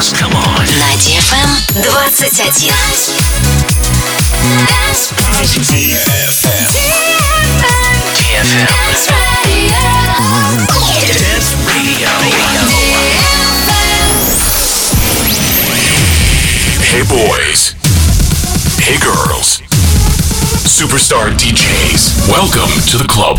dance. Come on. На DFM 21. DFM. Dance Radio. Hey boys. Hey girls. Superstar DJs. Welcome to the club.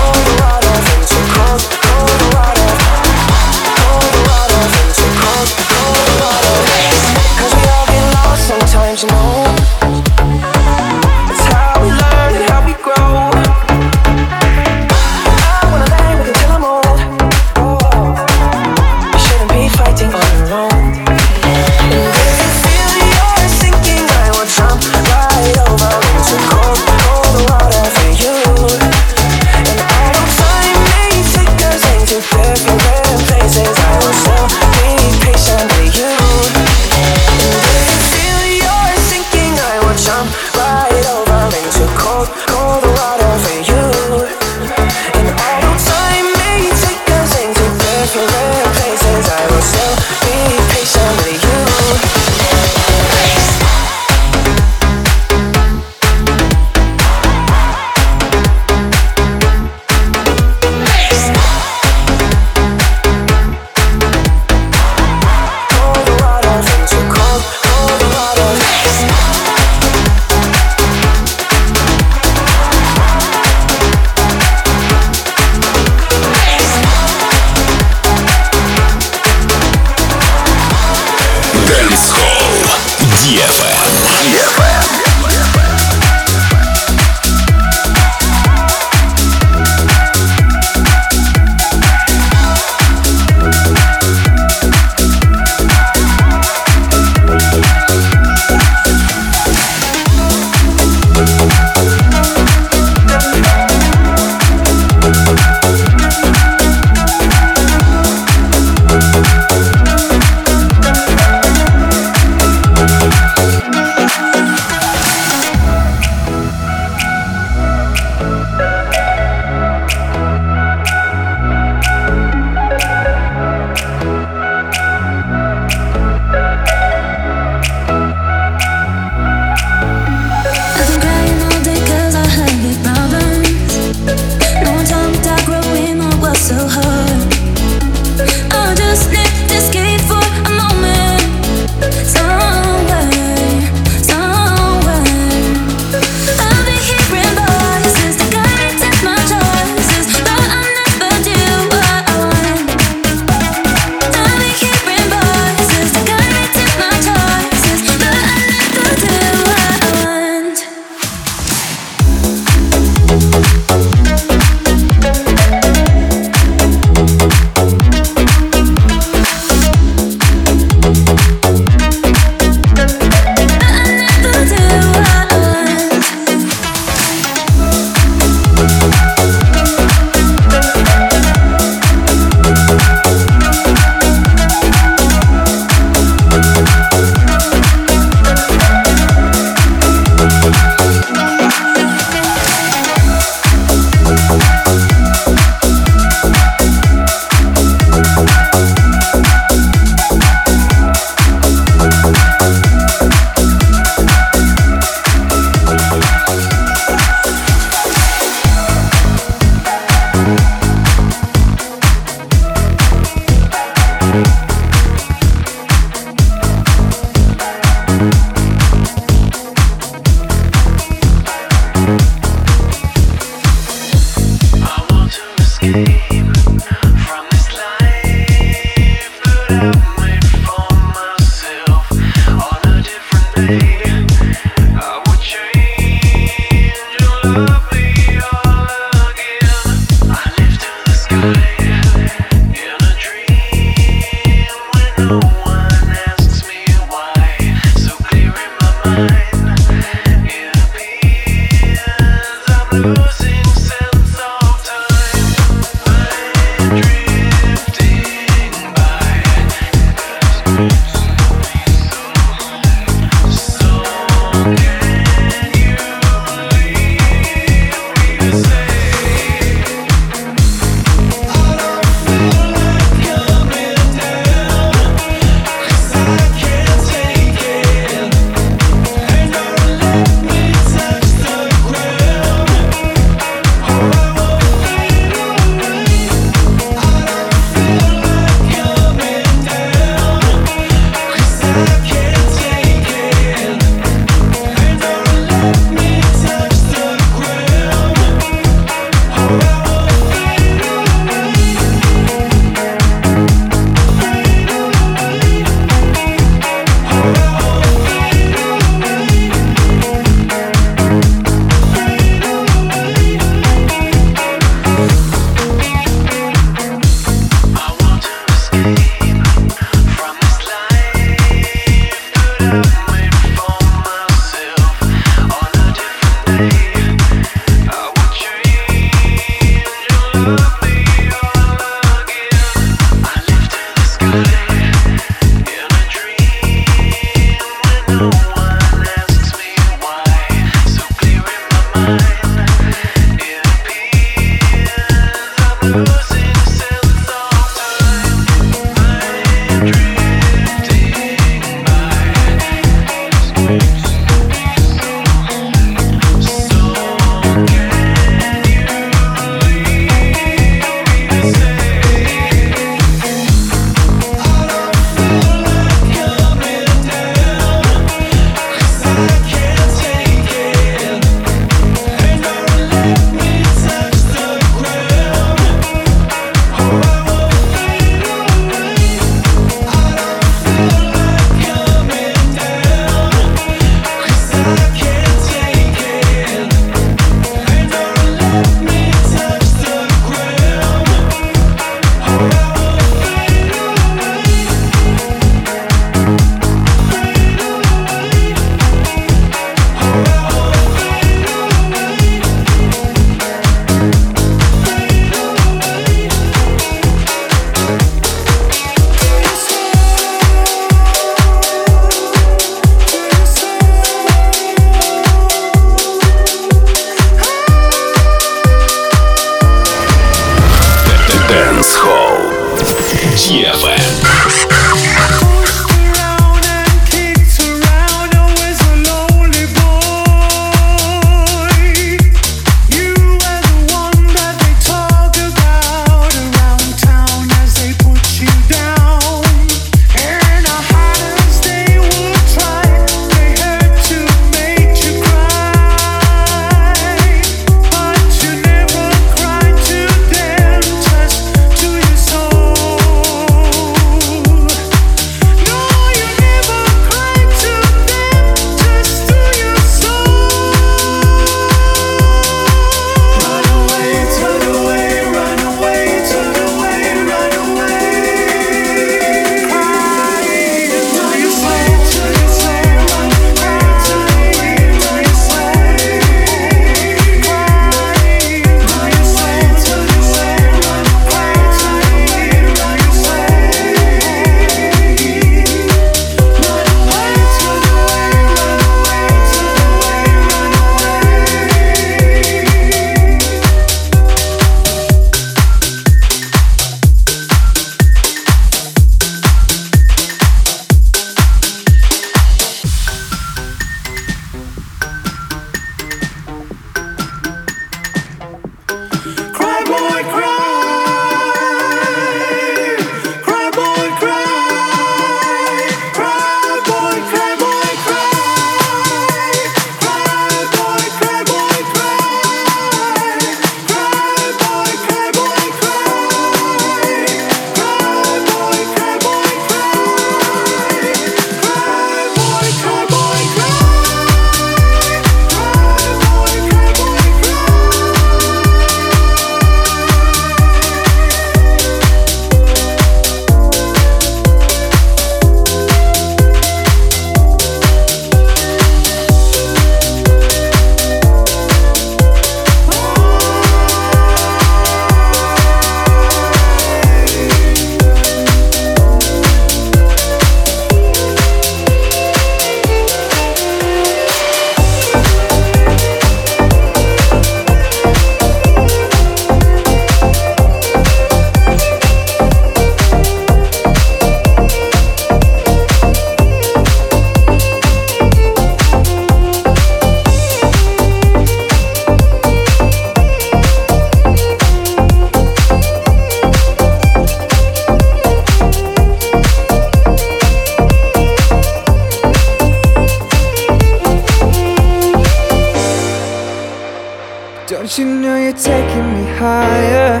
You know you're taking me higher?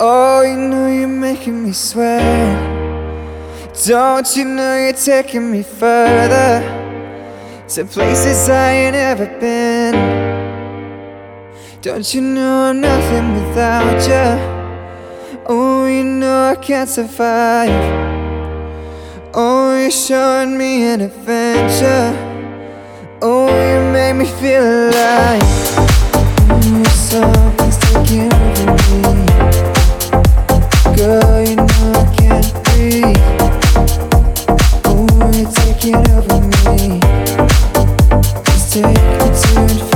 Oh, you know you're making me sweat. Don't you know you're taking me further to places I ain't ever been? Don't you know I'm nothing without you? Oh, you know I can't survive. Oh, you're showing me an adventure. Oh, you make me feel alive. Girl, you know I can't breathe. You're taking over me. Take me to